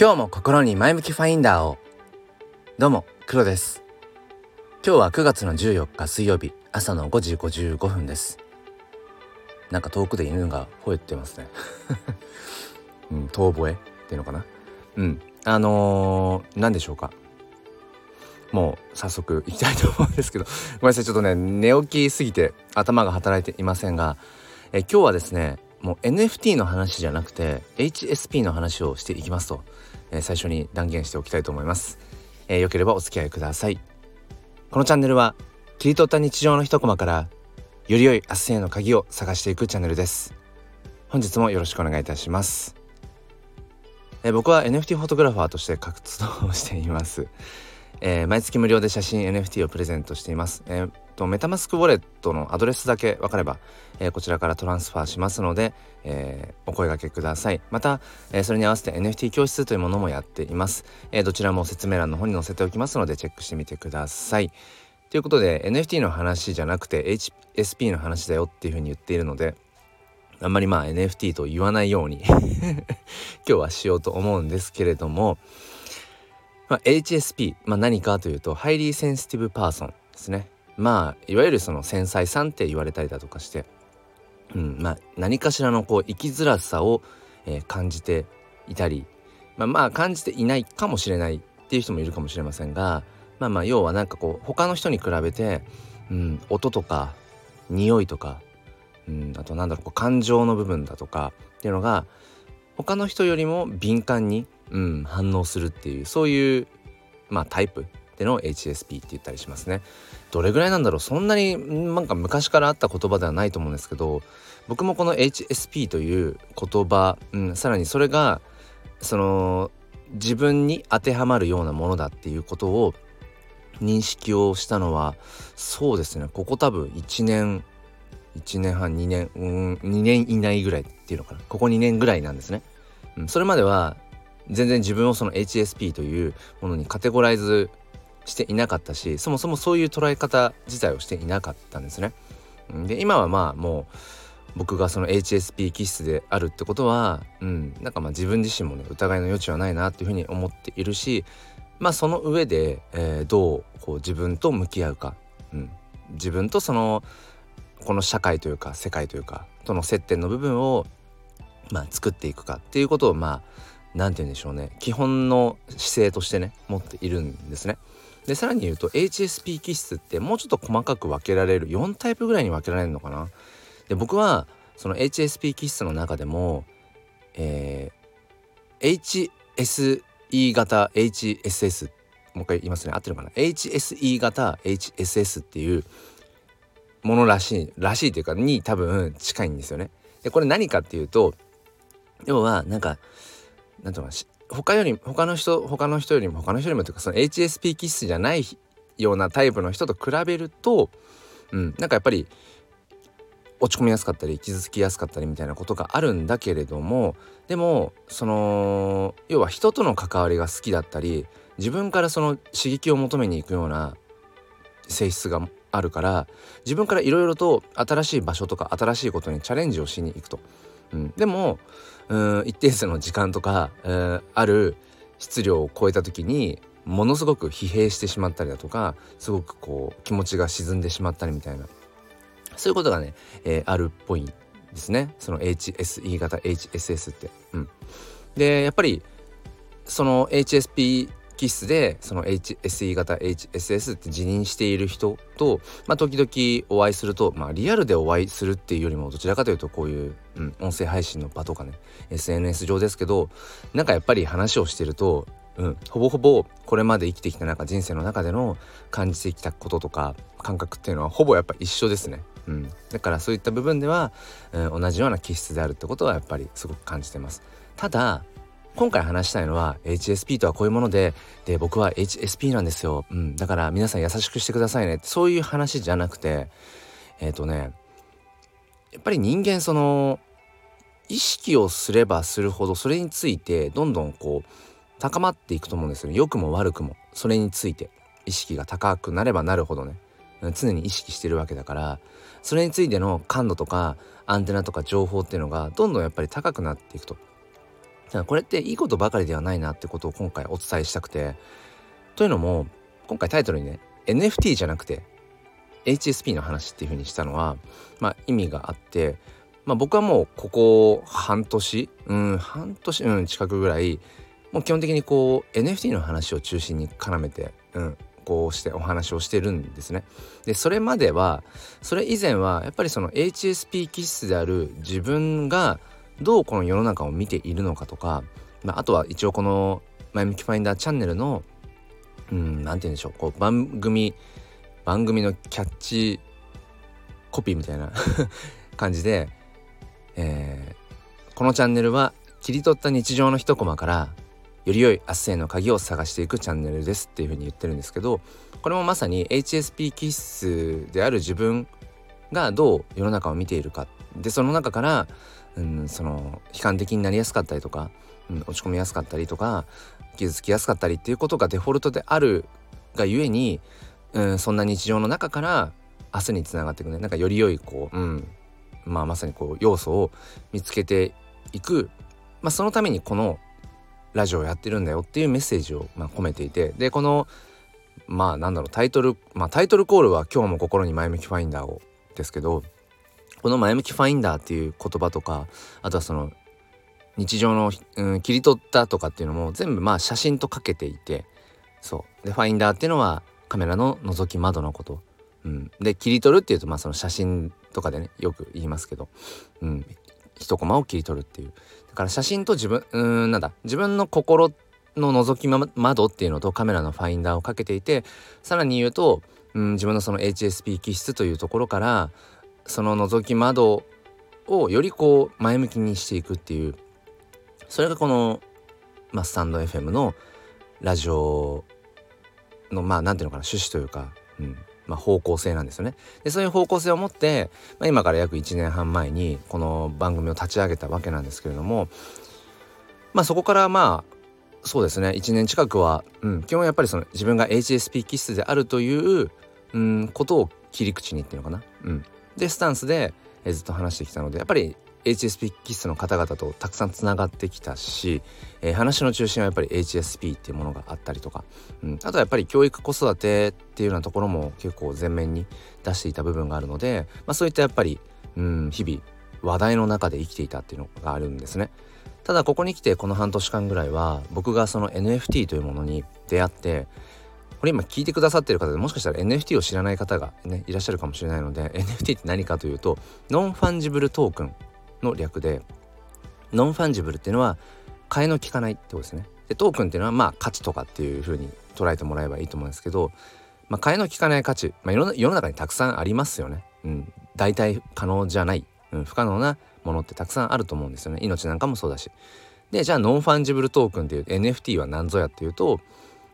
今日も心に前向きファインダーを。どうも黒です。今日は9月の14日水曜日朝の5時55分です。なんか遠くで犬が吠えてますね。うん遠吠えっていうのかな？うん。あのー、何でしょうか？もう早速行きたいと思うんですけどごめんなさい。ちょっとね寝起きすぎて頭が働いていませんがえ今日はですねもう NFT の話じゃなくて HSP の話をしていきますと、えー、最初に断言しておきたいと思います、えー、よければお付き合いください。このチャンネルは切り取った日常の一コマからより良い明日への鍵を探していくチャンネルです。本日もよろしくお願いいたします、えー、僕は NFT フォトグラファーとして活動しています。えー、毎月無料で写真 NFT をプレゼントしています。えー、とメタマスクウォレットのアドレスだけ分かれば、えー、こちらからトランスファーしますので、えお声掛けください。また、えそれに合わせて NFT 教室というものもやっています。えどちらも説明欄の方に載せておきますのでチェックしてみてください。ということで NFT の話じゃなくて HSP の話だよっていうふうに言っているのであんまりまあ NFT と言わないように 今日はしようと思うんですけれどもまあ、HSP、まあ、何かというと Highly Sensitive Person ですね。まあいわゆるその繊細さんって言われたりだとかして、うんまあ、何かしらのこう生きづらさを、えー、感じていたり、まあ、まあ感じていないかもしれないっていう人もいるかもしれませんがまあまあ要はなんかこう他の人に比べて、うん、音とか匂いとか、うん、あとなんだろうこう感情の部分だとかっていうのが他の人よりも敏感にうん、反応するっていうそういう、まあ、タイプでの HSP って言ったりしますね。どれぐらいなんだろうそんなになんか昔からあった言葉ではないと思うんですけど僕もこの HSP という言葉、うん、さらにそれがその自分に当てはまるようなものだっていうことを認識をしたのはそうですねここ多分1年1年半2年うん2年以内ぐらいっていうのかなここ2年ぐらいなんですね。うん、それまでは全然自分をその HSP というものにカテゴライズしていなかったしそもそもそういう捉え方自体をしていなかったんですね。で今はまあもう僕がその HSP 気質であるってことは、うん、なんかまあ自分自身もね疑いの余地はないなっていうふうに思っているしまあその上で、えー、どうこう自分と向き合うか、うん、自分とそのこの社会というか世界というかとの接点の部分をまあ作っていくかっていうことをまあ何て言うんでしょうね基本の姿勢としてね持っているんですね。でさらに言うと HSP 気質ってもうちょっと細かく分けられる4タイプぐらいに分けられるのかな。で僕はその HSP 気質の中でも、えー、HSE 型 HSS もう一回言いますね合ってるかな？HSE 型 HSS っていうものらしいらしいというかに多分近いんですよね。でこれ何かっていうと要はなんかなんていうの他より他の人他の人よりも他の人よりもというかその HSP 気質じゃないようなタイプの人と比べると、うん、なんかやっぱり落ち込みやすかったり傷つきやすかったりみたいなことがあるんだけれどもでもその要は人との関わりが好きだったり自分からその刺激を求めに行くような性質があるから自分からいろいろと新しい場所とか新しいことにチャレンジをしに行くと。うん、でもうん一定数の時間とか、えー、ある質量を超えた時にものすごく疲弊してしまったりだとかすごくこう気持ちが沈んでしまったりみたいな。そういうことがね、えー、あるっぽいんですね。その HSE 型 HSS って。うん、でやっぱりその HSP 気質でその HSE 型 HSS って自認している人と、まあ、時々お会いすると、まあ、リアルでお会いするっていうよりもどちらかというとこういう、うん、音声配信の場とかね SNS 上ですけどなんかやっぱり話をしてると、うん、ほぼほぼこれまで生きてきた中人生の中での感じてきたこととか感覚っていうのはほぼやっぱ一緒ですね。うん、だからそういった部分では、うん、同じような気質であるってことはやっぱりすごく感じてます。ただ今回話したいのは HSP とはこういうものでで僕は HSP なんですよ、うん、だから皆さん優しくしてくださいね。そういう話じゃなくてえっ、ー、とねやっぱり人間その意識をすればするほどそれについてどんどんこう高まっていくと思うんですよね。良くも悪くもそれについて。意識が高くなればなるほどね。常に意識してるわけだからそれについての感度とかアンテナとか情報っていうのがどんどんやっぱり高くなっていくと。ただこれっていいことばかりではないなってことを今回お伝えしたくてというのも今回タイトルにね NFT じゃなくて HSP の話っていう風にしたのは、まあ、意味があって、まあ、僕はもうここ半年うん半年うん近くぐらいもう基本的にこう NFT の話を中心に絡めて、うん、こうしてお話をしてるんですね。でそれまではそれ以前はやっぱりその HSP 気質である自分がどうこの世の中を見ているのかとか、まあ、あとは一応この「前向きファインダーチャンネルの」うん何て言うんでしょうこう番組番組のキャッチコピーみたいな 感じで、えー、このチャンネルは切り取った日常の一コマからより良い明日への鍵を探していくチャンネルですっていうふうに言ってるんですけどこれもまさに HSP 気質である自分がどう世の中を見ているか。でその中から、うん、その悲観的になりやすかったりとか、うん、落ち込みやすかったりとか傷つきやすかったりっていうことがデフォルトであるがゆえに、うん、そんな日常の中から明日につながっていくねなんかより良いこう、うん、まあまさにこう要素を見つけていく、まあ、そのためにこのラジオをやってるんだよっていうメッセージをまあ込めていてでこのまあなんだろうタイトルまあタイトルコールは「今日も心に前向きファインダーを」ですけどこの前向きファインダーっていう言葉とかあとはその日常の、うん、切り取ったとかっていうのも全部まあ写真とかけていてそう。でファインダーっていうのはカメラの覗き窓のこと、うん、で切り取るっていうとまあその写真とかでねよく言いますけど、うん、一コマを切り取るっていう。だから写真と自分うんなんだ。自分の心の覗き窓っていうのとカメラのファインダーをかけていてさらに言うと、うん、自分のその HSP 気質というところからその覗き窓をよりこう前向きにしていくっていうそれがこの、まあ、スタンド FM のラジオのまあ何ていうのかな趣旨というか、うんまあ、方向性なんですよね。でそういう方向性を持って、まあ、今から約1年半前にこの番組を立ち上げたわけなんですけれどもまあそこからまあそうですね1年近くは、うん、基本やっぱりその自分が HSP 気質であるという、うん、ことを切り口にっていうのかな。うん、でスタンスで、ずっと話してきたのでやっぱり HSP 気質の方々とたくさんつながってきたし、えー、話の中心はやっぱり HSP っていうものがあったりとか、うん、あとはやっぱり教育子育てっていうようなところも結構前面に出していた部分があるので、まあ、そういったやっぱり、うん、日々話題の中で生きていたっていうのがあるんですね。ただここに来てこの半年間ぐらいは僕がその NFT というものに出会ってこれ今聞いてくださってる方でもしかしたら NFT を知らない方がねいらっしゃるかもしれないので NFT って何かというと Non-Fungible Token の略で Non-Fungible っていうのは替えの利かないってことですね。でトークンっていうのはまあ価値とかっていう風に捉えてもらえばいいと思うんですけど、まあ、替えの利かない価値、まあ、世の世の中にたくさんありますよね、うん、代替可能じゃない、うん、不可能なものってたくさんあると思うんですよね。命なんかもそうだし。でじゃあノンファンジブルトークンっていう NFT は何ぞやっていうと、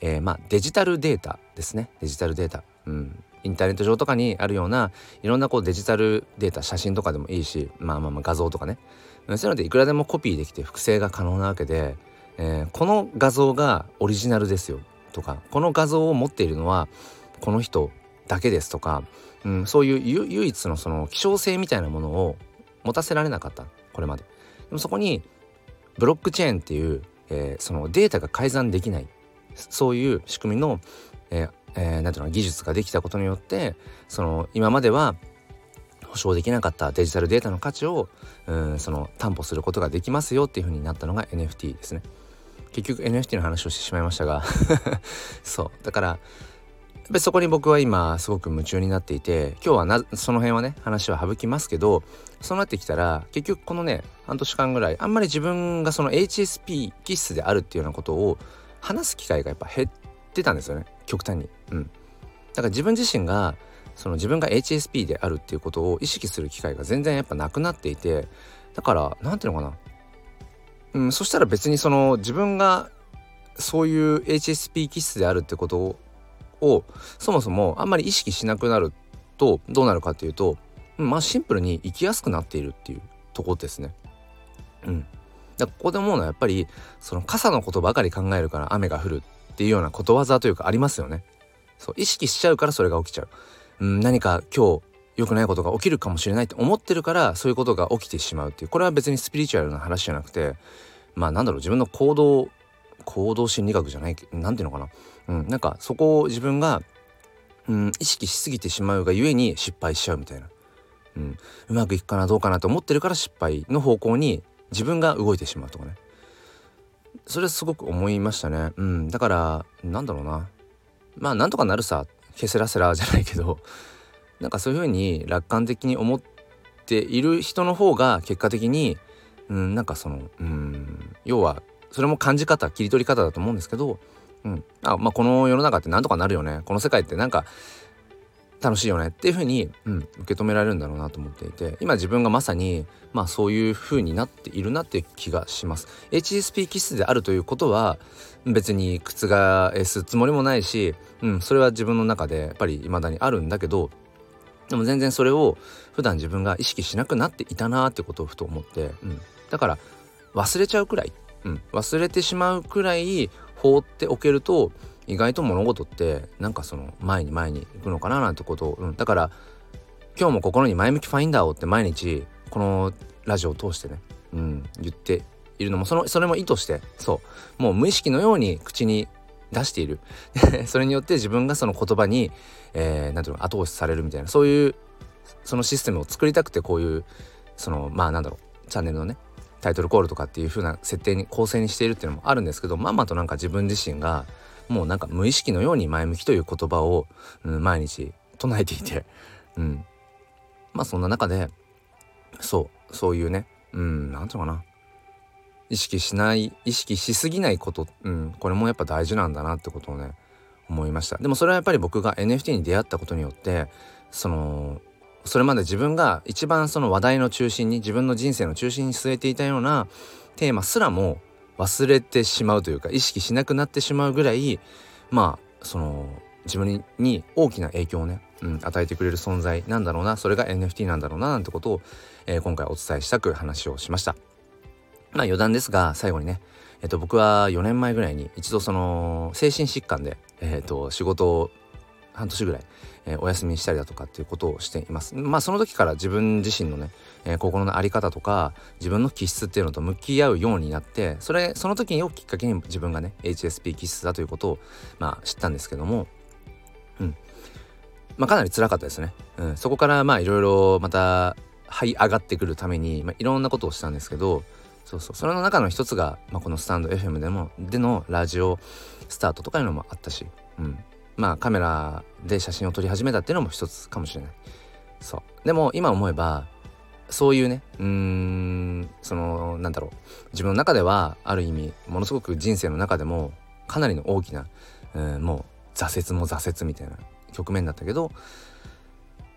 えー、まあデジタルデータですね。デジタルデータ、うん、インターネット上とかにあるようないろんなこうデジタルデータ写真とかでもいいしまあまあまあ画像とかね。そういうのでいくらでもコピーできて複製が可能なわけで、えー、この画像がオリジナルですよ。とかこの画像を持っているのはこの人だけですとか、うん、そういう唯一のその希少性みたいなものを持たせられなかった。これまで。でもそこにブロックチェーンっていう、えー、そのデータが改ざんできない。そういう仕組みの、えー、えー、なんていうの技術ができたことによってその今までは保証できなかったデジタルデータの価値をうんその担保することができますよっていうふうになったのが NFT ですね。結局 NFT の話をしてしまいましたが そうだからそこに僕は今すごく夢中になっていて今日はなその辺はね話は省きますけどそうなってきたら結局このね半年間ぐらいあんまり自分がその HSP 気質であるっていうようなことを話す機会がやっぱ減ってたんですよね極端に。うん、だから自分自身がその自分が HSP であるっていうことを意識する機会が全然やっぱなくなっていてだから何ていうのかな、うん、そしたら別にその自分がそういう HSP 気質であるってことをそもそもあんまり意識しなくなるとどうなるかっていうと、まあシンプルに生きやすくなっているっていうとこですね。うん。だここで思うのはやっぱりその傘のことばかり考えるから雨が降るっていうようなことわざというかありますよね。そう意識しちゃうからそれが起きちゃう。うん、何か今日良くないことが起きるかもしれないって思ってるからそういうことが起きてしまうっていうこれは別にスピリチュアルな話じゃなくてまあなんだろう自分の行動行動心理学じゃない何ていうのかな、うん、なんかそこを自分が、うん、意識しすぎてしまうがゆえに失敗しちゃうみたいな、うん、うまくいくかなどうかなと思ってるから失敗の方向に自分が動いてしまうとかね。それすごく思いましたね、うん、だからなんだろうな。まあなんとかなるさケセラセラじゃないけどなんかそういう風に楽観的に思っている人の方が結果的に、うん、なんかその、うん、要はそれも感じ方切り取り方だと思うんですけど、うん。あまあ、この世の中ってなんとかなるよね。この世界ってなんか楽しいよねっていう風に、うん、受け止められるんだろうなと思っていて今自分がまさにまあそういう風になっているなっていう気がします。HSP 気質であるということは別に覆すつもりもないし、うん、それは自分の中でやっぱり未だにあるんだけどでも全然それを普段自分が意識しなくなっていたなってことをふと思って、うん、だから忘れちゃうくらい、うん、忘れてしまうくらい放っておけると意外と物事ってなんかその前に前に行くのかななんてことを、うん、だから今日も心に前向きファインダーをって毎日このラジオを通してね、うん、言っているのもそのそれも意図してそう。もう無意識のように口に出している。それによって自分がその言葉に、えー、なんていうの後押しされるみたいなそういうそのシステムを作りたくてこういうそのまあなんだろうチャンネルのねタイトルコールとかっていう風な設定に構成にしているっていうのもあるんですけどまんまとなんか自分自身がもうなんか無意識のように前向きという言葉を、うん、毎日唱えていて、うん、まあそんな中でそうそういうねうん何ていうのかな。意識しない意識しすぎないこと、うん、これもやっぱ大事なんだなってことをね思いました。でもそれはやっぱり僕が NFT に出会ったことによってそのそれまで自分が一番その話題の中心に自分の人生の中心に据えていたようなテーマすらも忘れてしまうというか意識しなくなってしまうぐらいまあその自分に大きな影響をね、うん、与えてくれる存在なんだろうなそれが NFT なんだろうななんてことを、えー、今回お伝えしたく話をしました。まあ余談ですが最後にねえっと僕は4年前ぐらいに一度その精神疾患でえっと仕事を半年ぐらい、えー、お休みしたりだとかっていうことをしています。まあその時から自分自身のね、えー、心の在り方とか自分の気質っていうのと向き合うようになってそれその時をきっかけに自分がね HSP 気質だということをまあ知ったんですけどもうん。まあかなり辛かったですね、うん、そこからまあいろいろまた這い上がってくるために、まあ、いろんなことをしたんですけどそうそう。それの中の一つが、まあ、このスタンド FM でもでのラジオスタートとかいうのもあったし、うん、まあカメラで写真を撮り始めたっていうのも一つかもしれない。そう。でも今思えばそういうねうーんそのなんだろう。自分の中ではある意味ものすごく人生の中でもかなりの大きな、う、もう挫折も挫折みたいな局面だったけど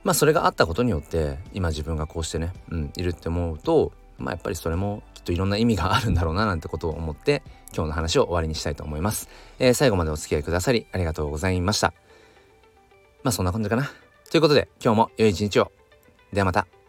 まあそれがあったことによって今自分がこうしてね、うん、いるって思うとまあやっぱりそれもきっといろんな意味があるんだろうななんてことを思って今日の話を終わりにしたいと思います。えー、最後までお付き合いくださりありがとうございました。まあそんな感じかな。ということで今日も良い一日を。ではまた。